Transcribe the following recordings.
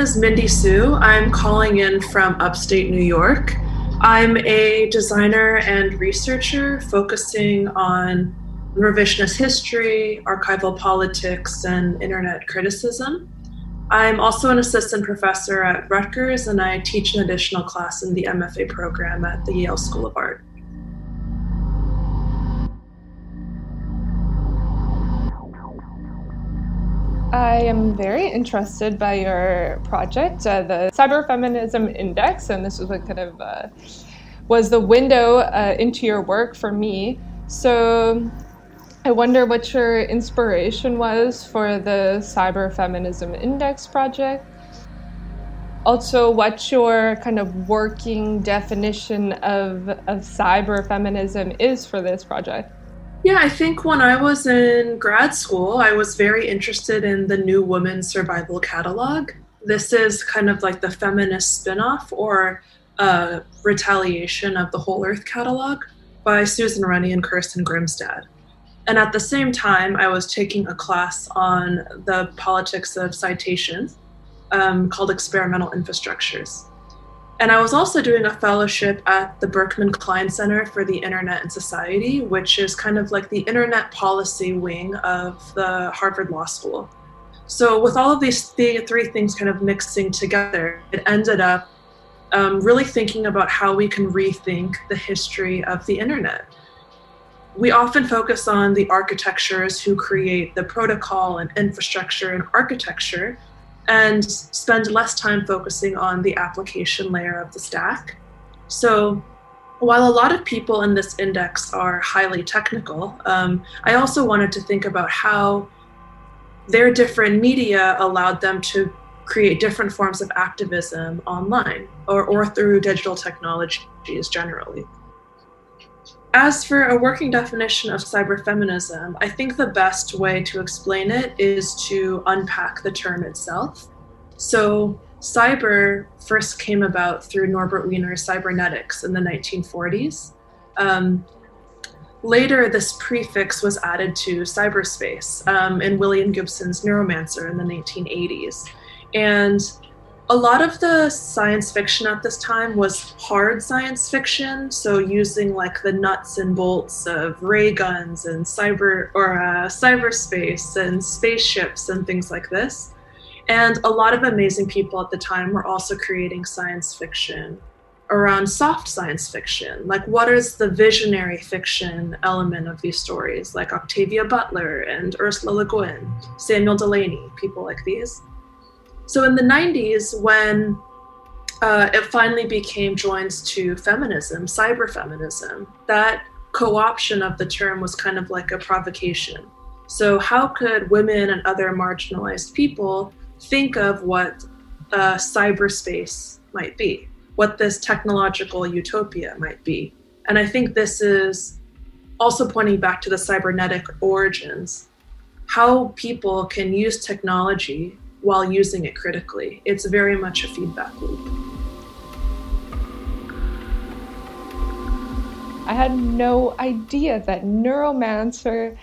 Is Mindy Seu. I'm calling in from upstate New York. I'm a designer and researcher focusing on revisionist history, archival politics, and internet criticism. I'm also an assistant professor at Rutgers, and I teach an additional class in the MFA program at the Yale School of Art. I am very interested by your project, uh, the Cyberfeminism Index, and this was what kind of uh, was the window uh, into your work for me. So, I wonder what your inspiration was for the Cyber Feminism Index project. Also, what your kind of working definition of, of cyber feminism is for this project. Yeah, I think when I was in grad school, I was very interested in the New Woman Survival Catalog. This is kind of like the feminist spin-off or a retaliation of the Whole Earth Catalog by Susan Rennie and Kirsten Grimstad. And at the same time, I was taking a class on the politics of citation um, called Experimental Infrastructures. And I was also doing a fellowship at the Berkman Klein Center for the Internet and Society, which is kind of like the internet policy wing of the Harvard Law School. So, with all of these th- three things kind of mixing together, it ended up um, really thinking about how we can rethink the history of the internet we often focus on the architectures who create the protocol and infrastructure and architecture and spend less time focusing on the application layer of the stack. So while a lot of people in this index are highly technical, um, I also wanted to think about how their different media allowed them to create different forms of activism online or, or through digital technologies generally. As for a working definition of cyberfeminism, I think the best way to explain it is to unpack the term itself. So, cyber first came about through Norbert Wiener's cybernetics in the 1940s. Um, later, this prefix was added to cyberspace um, in William Gibson's Neuromancer in the 1980s. And a lot of the science fiction at this time was hard science fiction, so using like the nuts and bolts of ray guns and cyber or uh, cyberspace and spaceships and things like this. And a lot of amazing people at the time were also creating science fiction around soft science fiction. Like, what is the visionary fiction element of these stories? Like Octavia Butler and Ursula Le Guin, Samuel Delany, people like these. So in the 90s, when uh, it finally became joined to feminism, cyber feminism, that co option of the term was kind of like a provocation. So, how could women and other marginalized people think of what cyberspace might be, what this technological utopia might be? And I think this is also pointing back to the cybernetic origins, how people can use technology while using it critically. It's very much a feedback loop. I had no idea that neuromancer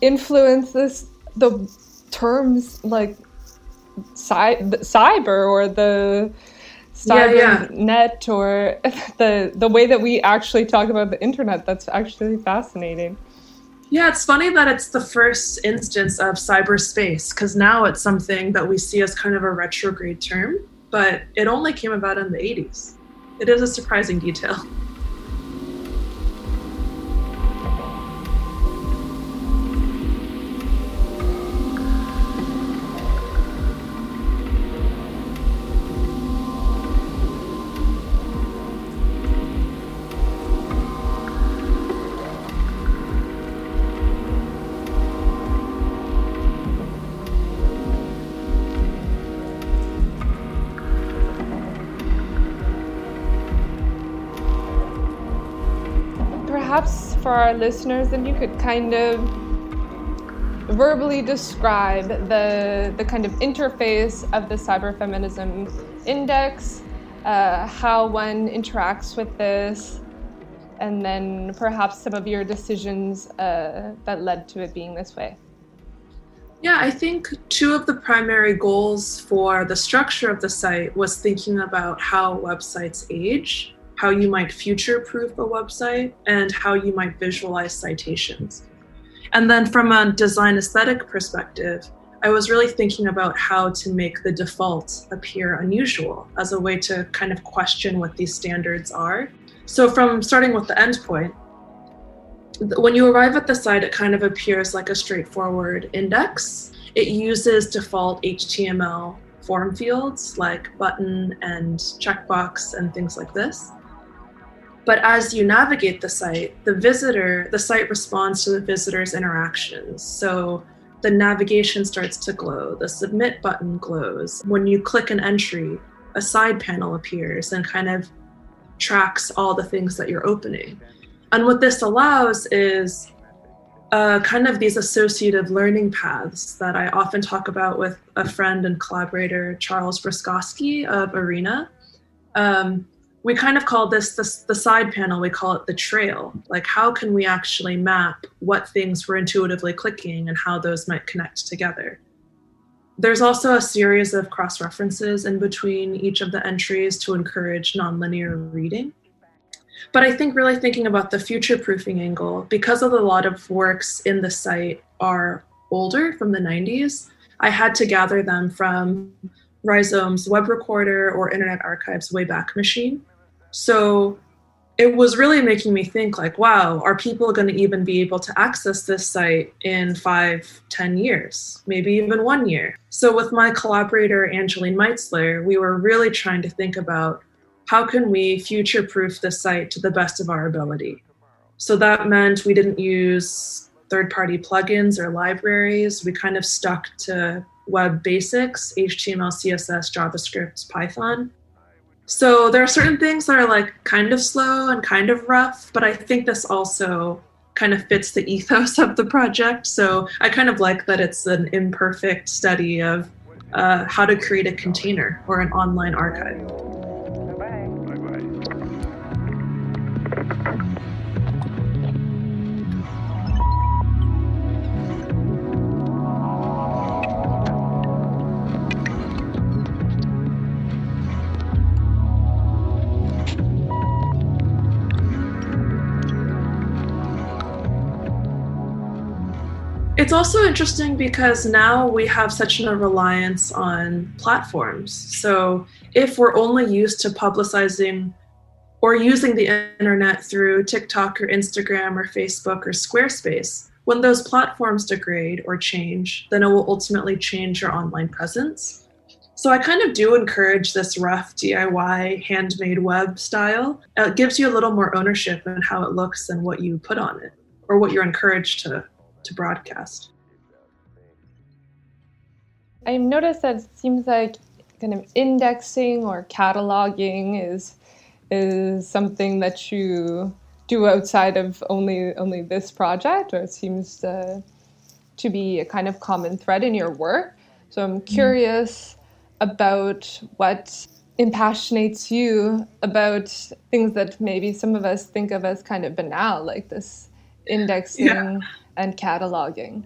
influences the terms like cy- cyber or the cyber yeah, yeah. net or the the way that we actually talk about the internet. That's actually fascinating. Yeah, it's funny that it's the first instance of cyberspace because now it's something that we see as kind of a retrograde term, but it only came about in the 80s. It is a surprising detail. For our listeners, and you could kind of verbally describe the, the kind of interface of the cyberfeminism index, uh, how one interacts with this, and then perhaps some of your decisions uh, that led to it being this way. Yeah, I think two of the primary goals for the structure of the site was thinking about how websites age, how you might future proof a website, and how you might visualize citations. And then from a design aesthetic perspective, I was really thinking about how to make the default appear unusual as a way to kind of question what these standards are. So, from starting with the endpoint, when you arrive at the site, it kind of appears like a straightforward index. It uses default HTML form fields like button and checkbox and things like this. But as you navigate the site, the visitor, the site responds to the visitor's interactions. So the navigation starts to glow, the submit button glows. When you click an entry, a side panel appears and kind of tracks all the things that you're opening. And what this allows is uh, kind of these associative learning paths that I often talk about with a friend and collaborator, Charles Broskoski of Arena. Um, we kind of call this, this the side panel, we call it the trail. Like, how can we actually map what things we're intuitively clicking and how those might connect together? There's also a series of cross references in between each of the entries to encourage nonlinear reading. But I think really thinking about the future proofing angle, because of a lot of works in the site are older from the 90s, I had to gather them from Rhizome's web recorder or Internet Archive's Wayback Machine. So it was really making me think like, wow, are people going to even be able to access this site in five, ten years, maybe even one year? So with my collaborator, Angeline Meitzler, we were really trying to think about how can we future proof the site to the best of our ability? So that meant we didn't use third party plugins or libraries. We kind of stuck to web basics HTML, CSS, JavaScript, Python. So there are certain things that are like kind of slow and kind of rough, but I think this also kind of fits the ethos of the project. So I kind of like that it's an imperfect study of uh, how to create a container or an online archive. It's also interesting because now we have such a reliance on platforms. So if we're only used to publicizing or using the internet through TikTok or Instagram or Facebook or Squarespace, when those platforms degrade or change, then it will ultimately change your online presence. So I kind of do encourage this rough DIY handmade web style. It gives you a little more ownership in how it looks and what you put on it or what you're encouraged to to broadcast. I noticed that it seems like kind of indexing or cataloging is is something that you do outside of only only this project, or it seems to, to be a kind of common thread in your work. So I'm mm-hmm. curious mm. about what impassionates you about things that maybe some of us think of as kind of banal, like this indexing yeah. and cataloging.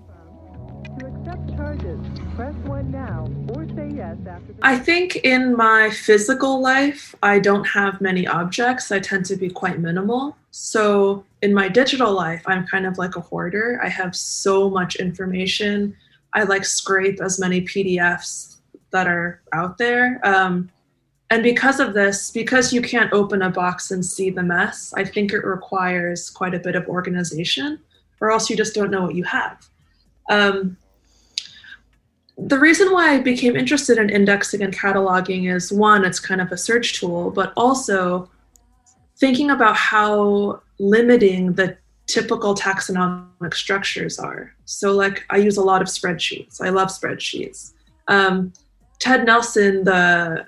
I think in my physical life, I don't have many objects. I tend to be quite minimal. So in my digital life, I'm kind of like a hoarder. I have so much information. I like scrape as many PDFs that are out there. Um, and because of this, because you can't open a box and see the mess, I think it requires quite a bit of organization, or else you just don't know what you have. Um, the reason why I became interested in indexing and cataloging is one, it's kind of a search tool, but also thinking about how limiting the typical taxonomic structures are. So, like, I use a lot of spreadsheets. I love spreadsheets. Um, Ted Nelson, the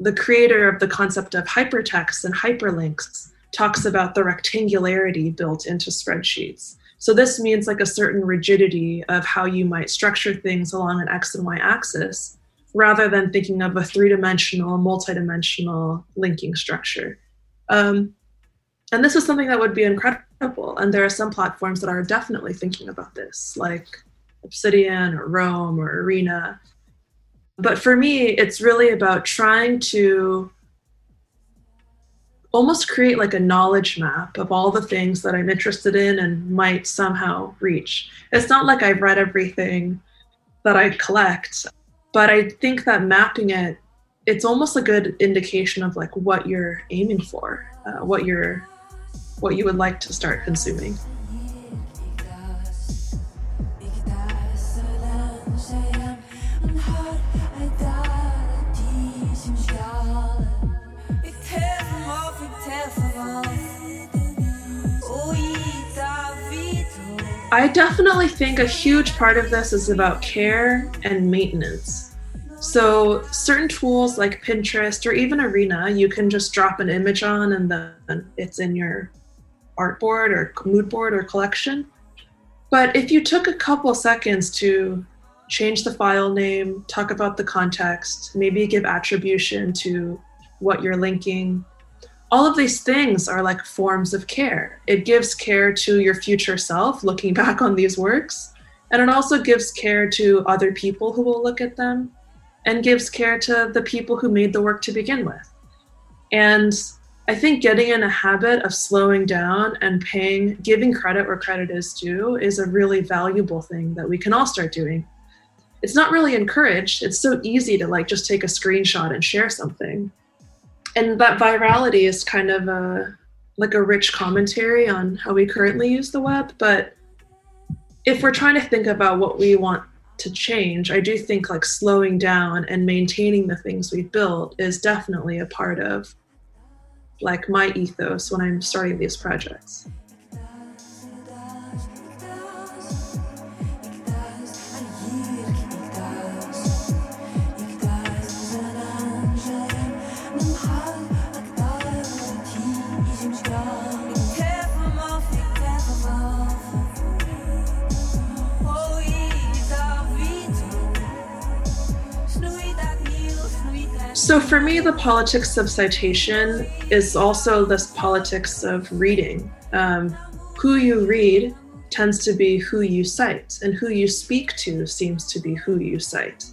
the creator of the concept of hypertext and hyperlinks, talks about the rectangularity built into spreadsheets. So this means like a certain rigidity of how you might structure things along an X and Y axis rather than thinking of a three-dimensional, multi-dimensional linking structure. Um, and this is something that would be incredible. And there are some platforms that are definitely thinking about this, like Obsidian or Roam or Arena. But for me, it's really about trying to almost create like a knowledge map of all the things that I'm interested in and might somehow reach. It's not like I've read everything that I collect, but I think that mapping it, it's almost a good indication of like what you're aiming for, uh, what you're, what you would like to start consuming. I definitely think a huge part of this is about care and maintenance. So, certain tools like Pinterest or even Arena, you can just drop an image on and then it's in your artboard or mood board or collection. But if you took a couple seconds to change the file name, talk about the context, maybe give attribution to what you're linking, all of these things are like forms of care. It gives care to your future self looking back on these works, and it also gives care to other people who will look at them, and gives care to the people who made the work to begin with. And I think getting in a habit of slowing down and paying, giving credit where credit is due, is a really valuable thing that we can all start doing. It's not really encouraged. It's so easy to like just take a screenshot and share something and that virality is kind of a like a rich commentary on how we currently use the web but if we're trying to think about what we want to change i do think like slowing down and maintaining the things we've built is definitely a part of like my ethos when i'm starting these projects So for me, the politics of citation is also this politics of reading. Um, who you read tends to be who you cite, and who you speak to seems to be who you cite.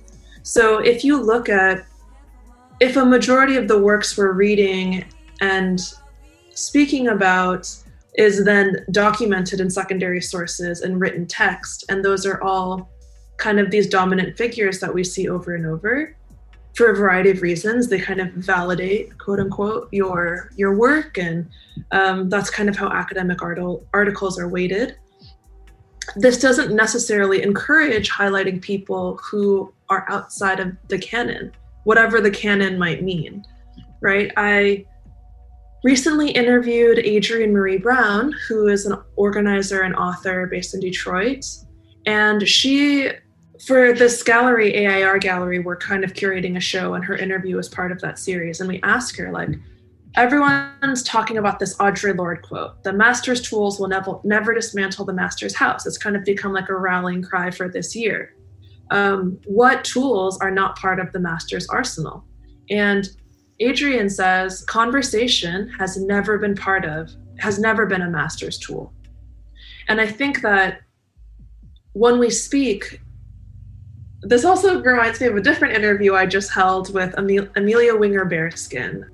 So if you look at, if a majority of the works we're reading and speaking about is then documented in secondary sources and written text, and those are all kind of these dominant figures that we see over and over for a variety of reasons they kind of validate quote unquote your your work and um, that's kind of how academic articles are weighted. This doesn't necessarily encourage highlighting people who are outside of the canon whatever the canon might mean right? I recently interviewed adrienne marie brown who is an organizer and author based in detroit and she for this gallery, AIR gallery, we're kind of curating a show, and her interview is part of that series. And we ask her, like, everyone's talking about this Audre Lorde quote the master's tools will never, never dismantle the master's house. It's kind of become like a rallying cry for this year. Um, what tools are not part of the master's arsenal? And Adrienne says conversation has never been part of, has never been a master's tool. And I think that when we speak, this also reminds me of a different interview I just held with Amelia Winger Bearskin,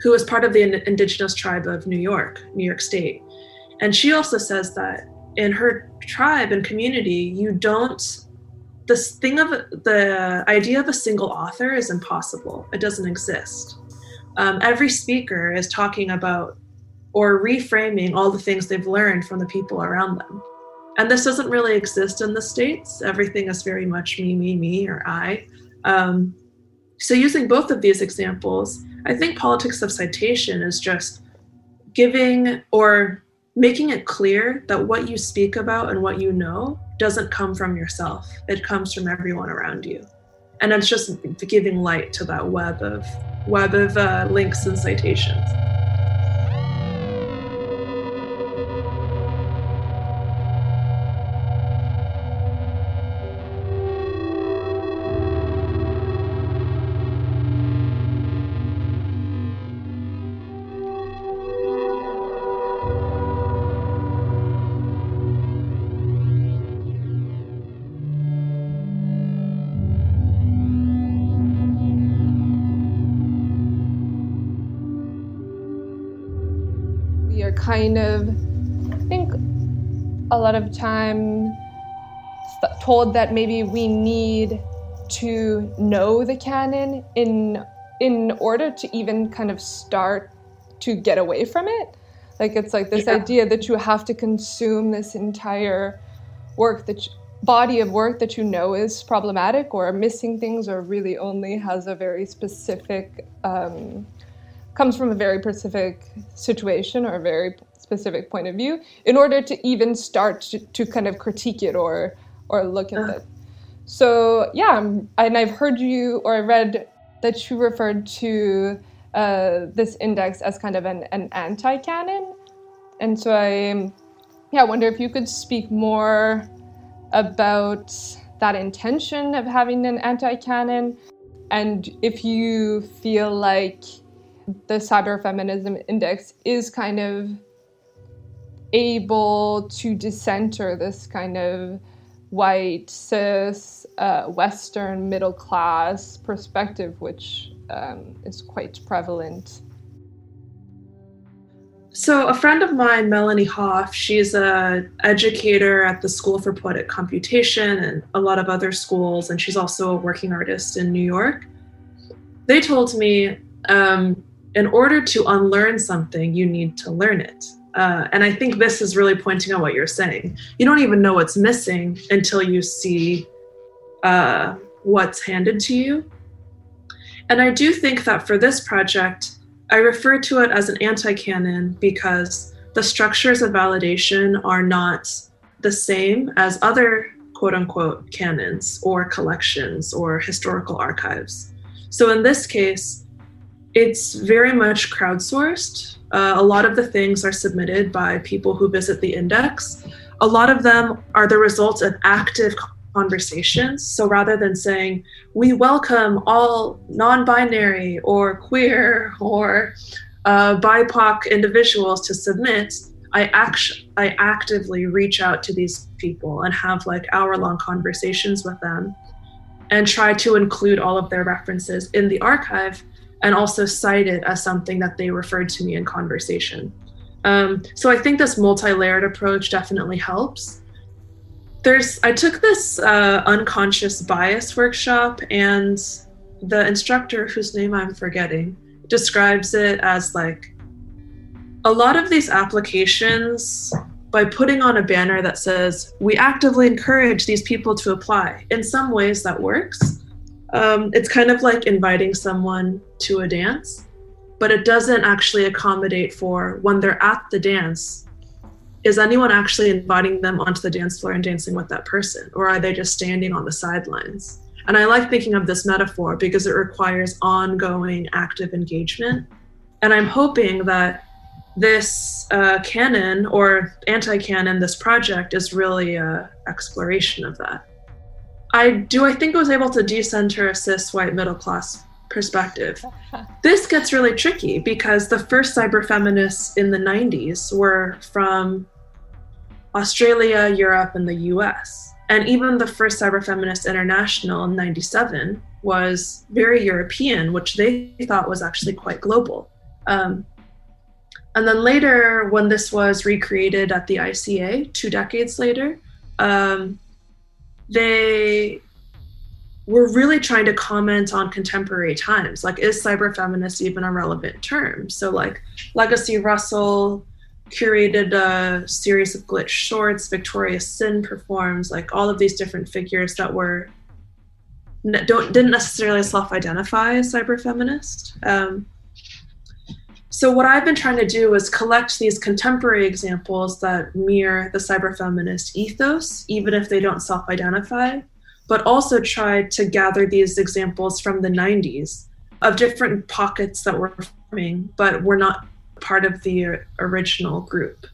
who is part of the indigenous tribe of New York, New York State. And she also says that in her tribe and community, you don't, this thing of the idea of a single author is impossible. It doesn't exist. Um, every speaker is talking about or reframing all the things they've learned from the people around them. And this doesn't really exist in the States. Everything is very much me, me, me, or I. Um, so, using both of these examples, I think politics of citation is just giving or making it clear that what you speak about and what you know doesn't come from yourself, it comes from everyone around you. And it's just giving light to that web of web of uh, links and citations. Lot of time told that maybe we need to know the canon in in order to even kind of start to get away from it. Like it's like this yeah. idea that you have to consume this entire work that you, body of work that you know is problematic or missing things or really only has a very specific um, comes from a very specific situation or a very specific point of view in order to even start to, to kind of critique it or or look at it. So yeah, and I've heard you or I read that you referred to uh, this index as kind of an, an anti-canon, and so I yeah I wonder if you could speak more about that intention of having an anti-canon, and if you feel like the cyberfeminism index is kind of able to decenter this kind of white, cis, uh, Western, middle class perspective, which um, is quite prevalent. So, a friend of mine, Melanie Hoff, she's a educator at the School for Poetic Computation and a lot of other schools, and she's also a working artist in New York. They told me, um, in order to unlearn something, you need to learn it. Uh, and I think this is really pointing on what you're saying. You don't even know what's missing until you see uh, what's handed to you. And I do think that for this project, I refer to it as an anti canon because the structures of validation are not the same as other quote unquote canons or collections or historical archives. So in this case, it's very much crowdsourced uh, a lot of the things are submitted by people who visit the index. A lot of them are the result of active conversations. So rather than saying, we welcome all non binary or queer or uh, BIPOC individuals to submit, I, act- I actively reach out to these people and have like hour long conversations with them and try to include all of their references in the archive and also cite it as something that they referred to me in conversation. Um, so I think this multi-layered approach definitely helps. There's I took this uh, unconscious bias workshop, and the instructor, whose name I'm forgetting, describes it as like a lot of these applications by putting on a banner that says we actively encourage these people to apply in some ways that works um, it's kind of like inviting someone to a dance, but it doesn't actually accommodate for when they're at the dance. Is anyone actually inviting them onto the dance floor and dancing with that person, or are they just standing on the sidelines? And I like thinking of this metaphor because it requires ongoing active engagement. And I'm hoping that this uh, canon or anti canon, this project, is really an exploration of that. I do I think I was able to decenter a cis white middle class perspective. this gets really tricky because the first cyber feminists in the 90s were from Australia, Europe, and the US. And even the first Cyber Feminist International in 97 was very European, which they thought was actually quite global. Um, and then later, when this was recreated at the ICA, two decades later, um, they were really trying to comment on contemporary times. Like, is cyber feminist even a relevant term? So, like, Legacy Russell curated a series of glitch shorts, Victoria Sin performs, like, all of these different figures that were don't didn't necessarily self-identify as cyber feminist. Um, so what I've been trying to do is collect these contemporary examples that mirror the cyber feminist ethos, even if they don't self-identify, but also try to gather these examples from the 90s of different pockets that were forming, but were not part of the original group.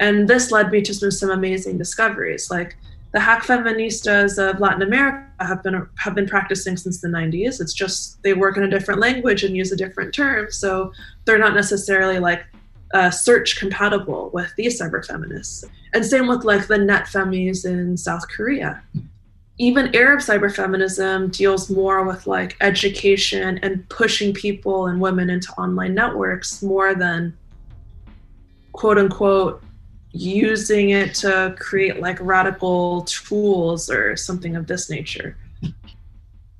And this led me to some, some amazing discoveries. Like the hack feministas of Latin America have been have been practicing since the 90s. It's just they work in a different language and use a different term, so they're not necessarily like uh, search compatible with these cyber feminists. And same with like the net femis in South Korea even Arab cyber feminism deals more with like education and pushing people and women into online networks more than quote unquote using it to create like radical tools or something of this nature.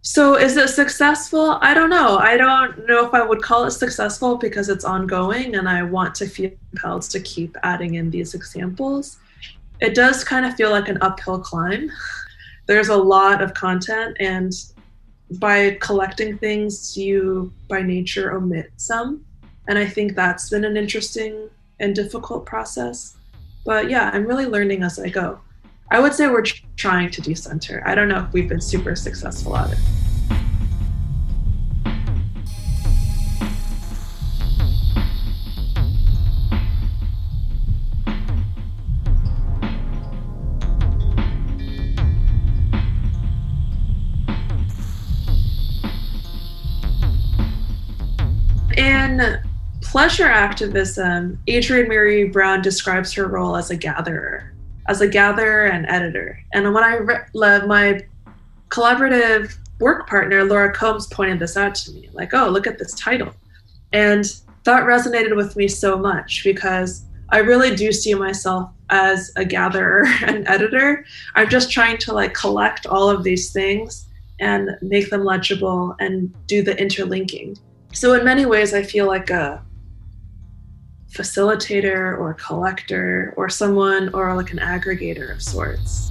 So is it successful? I don't know. I don't know if I would call it successful because it's ongoing and I want to feel compelled to keep adding in these examples. It does kind of feel like an uphill climb. There's a lot of content and by collecting things you by nature omit some and I think that's been an interesting and difficult process. But yeah, I'm really learning as I go. I would say we're trying to decenter. I don't know if we've been super successful at it. In pleasure activism, Adrienne Marie Brown describes her role as a gatherer, as a gatherer and editor. And when I read my collaborative work partner, Laura Coombs, pointed this out to me like, oh, look at this title. And that resonated with me so much because I really do see myself as a gatherer and editor. I'm just trying to like collect all of these things and make them legible and do the interlinking. So in many ways, I feel like a facilitator or collector or someone or like an aggregator of sorts.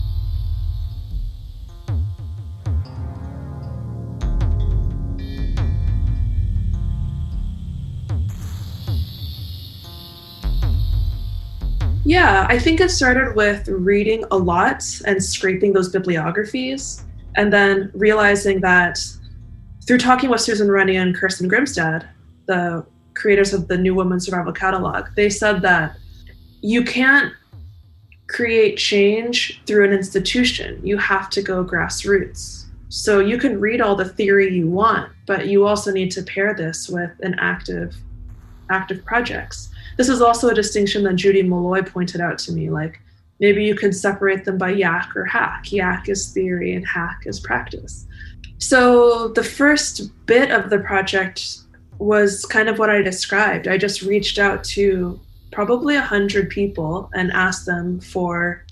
Yeah, I think it started with reading a lot and scraping those bibliographies, and then realizing that through talking with Susan Rennie and Kirsten Grimstad, the creators of the New Woman Survival Catalog, they said that you can't create change through an institution. You have to go grassroots. So you can read all the theory you want, but you also need to pair this with an active active projects. This is also a distinction that Judy Malloy pointed out to me. Like maybe you can separate them by yak or hack. Yak is theory and hack is practice. So the first bit of the project was kind of what I described. I just reached out to probably a hundred people and asked them for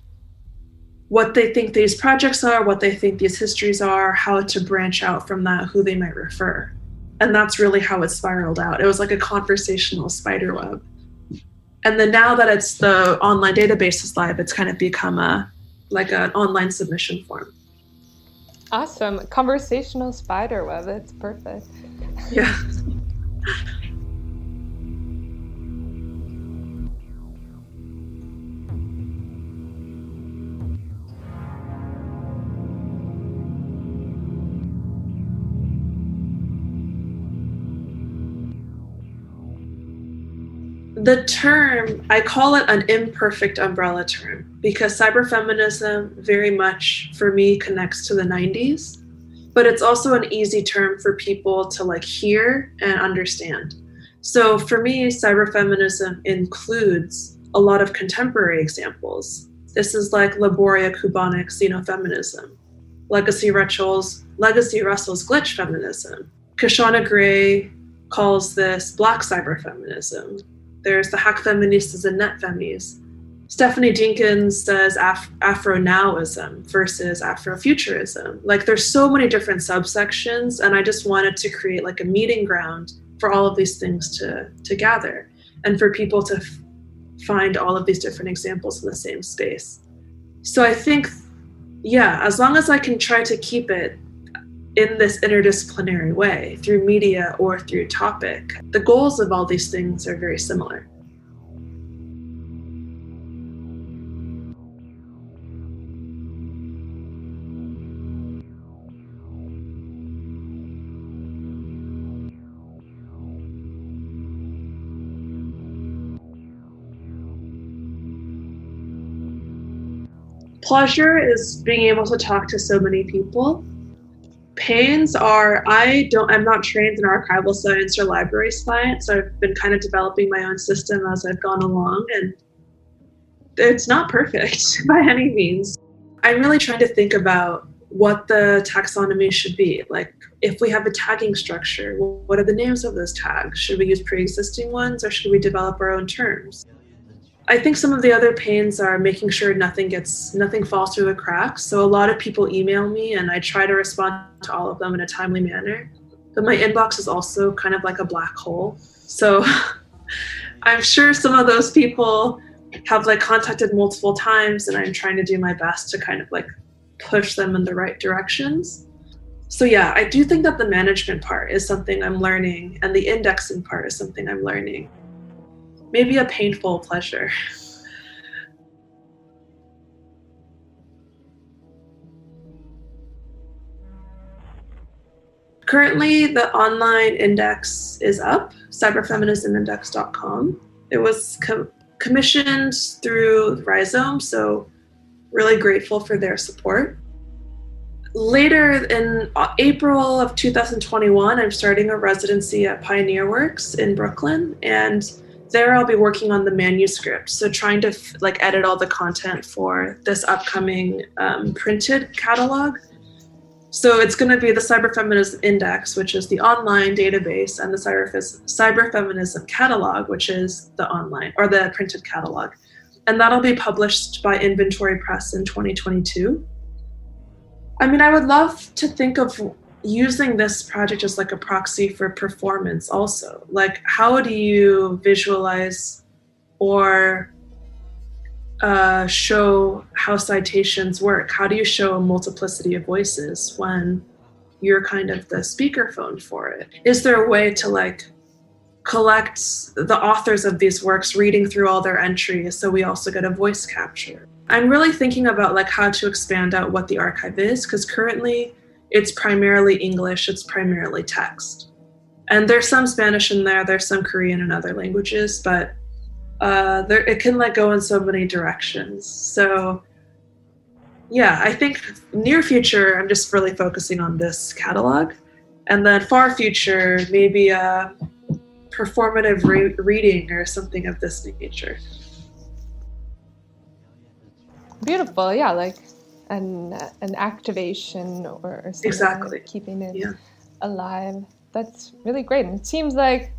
what they think these projects are, what they think these histories are, how to branch out from that, who they might refer. And that's really how it spiraled out. It was like a conversational spider web. And then now that it's the online database is live, it's kind of become a like an online submission form. Awesome. Conversational spider web. It's perfect. Yeah. the term, I call it an imperfect umbrella term because cyberfeminism very much for me connects to the 90s but it's also an easy term for people to like hear and understand. So for me, cyberfeminism includes a lot of contemporary examples. This is like Laboria Cuboniks xenofeminism, Legacy Russell's Legacy Russell's glitch feminism. Kishonna Gray calls this black cyberfeminism. There's the hack feminists and net femis. Stephanie Dinkins says Af- Afro Nowism versus Afrofuturism. Like there's so many different subsections, and I just wanted to create like a meeting ground for all of these things to to gather, and for people to f- find all of these different examples in the same space. So I think, yeah, as long as I can try to keep it in this interdisciplinary way through media or through topic, the goals of all these things are very similar. Pleasure is being able to talk to so many people. Pains are I don't I'm not trained in archival science or library science, so I've been kind of developing my own system as I've gone along and it's not perfect by any means. I'm really trying to think about what the taxonomy should be. Like, if we have a tagging structure, what are the names of those tags? Should we use pre existing ones or should we develop our own terms? I think some of the other pains are making sure nothing gets nothing falls through the cracks. So a lot of people email me and I try to respond to all of them in a timely manner. But my inbox is also kind of like a black hole. So I'm sure some of those people have like contacted multiple times and I'm trying to do my best to kind of like push them in the right directions. So yeah, I do think that the management part is something I'm learning and the indexing part is something I'm learning maybe a painful pleasure. Currently, the online index is up, cyberfeminismindex.com. It was com- commissioned through Rhizome, so really grateful for their support. Later in uh, April of 2021, I'm starting a residency at Pioneer Works in Brooklyn, and there I'll be working on the manuscript. So trying to like edit all the content for this upcoming um, printed catalog. So it's going to be the Cyberfeminism Index, which is the online database, and the Cyberfeminism Catalog, which is the online or the printed catalog. And that'll be published by Inventory Press in 2022. I mean, I would love to think of using this project as like a proxy for performance also. Like how do you visualize or uh, show how citations work? How do you show a multiplicity of voices when you're kind of the speakerphone for it? Is there a way to like collect the authors of these works reading through all their entries so we also get a voice capture? I'm really thinking about like how to expand out what the archive is because currently it's primarily English, it's primarily text. And there's some Spanish in there, there's some Korean and other languages, but uh, there, it can like go in so many directions. So, yeah, I think near future, I'm just really focusing on this catalog. And then far future, maybe a performative re- reading or something of this nature. Beautiful, yeah, like an an activation or something exactly like keeping it yeah. alive. That's really great. And it seems like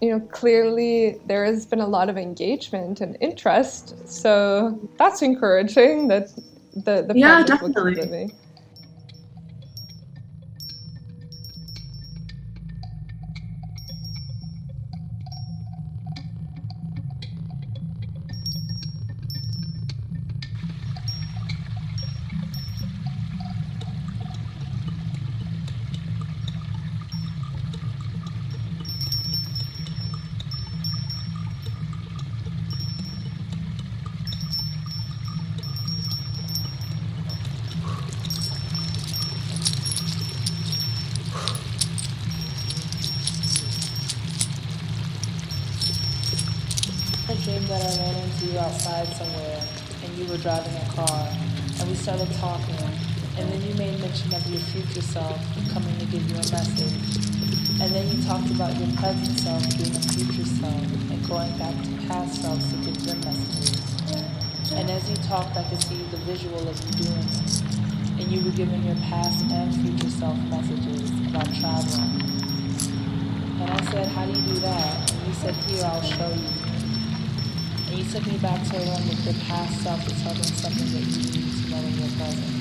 you know clearly there has been a lot of engagement and interest. So that's encouraging. That the the yeah definitely. Self being a future self and going back to past selves to give them messages. And as you talked, I could see the visual of you doing it. And you were giving your past and future self messages about traveling. And I said, How do you do that? And you said, Here, I'll show you. And you took me back to a room with your past self to tell them something that you need to know in your present.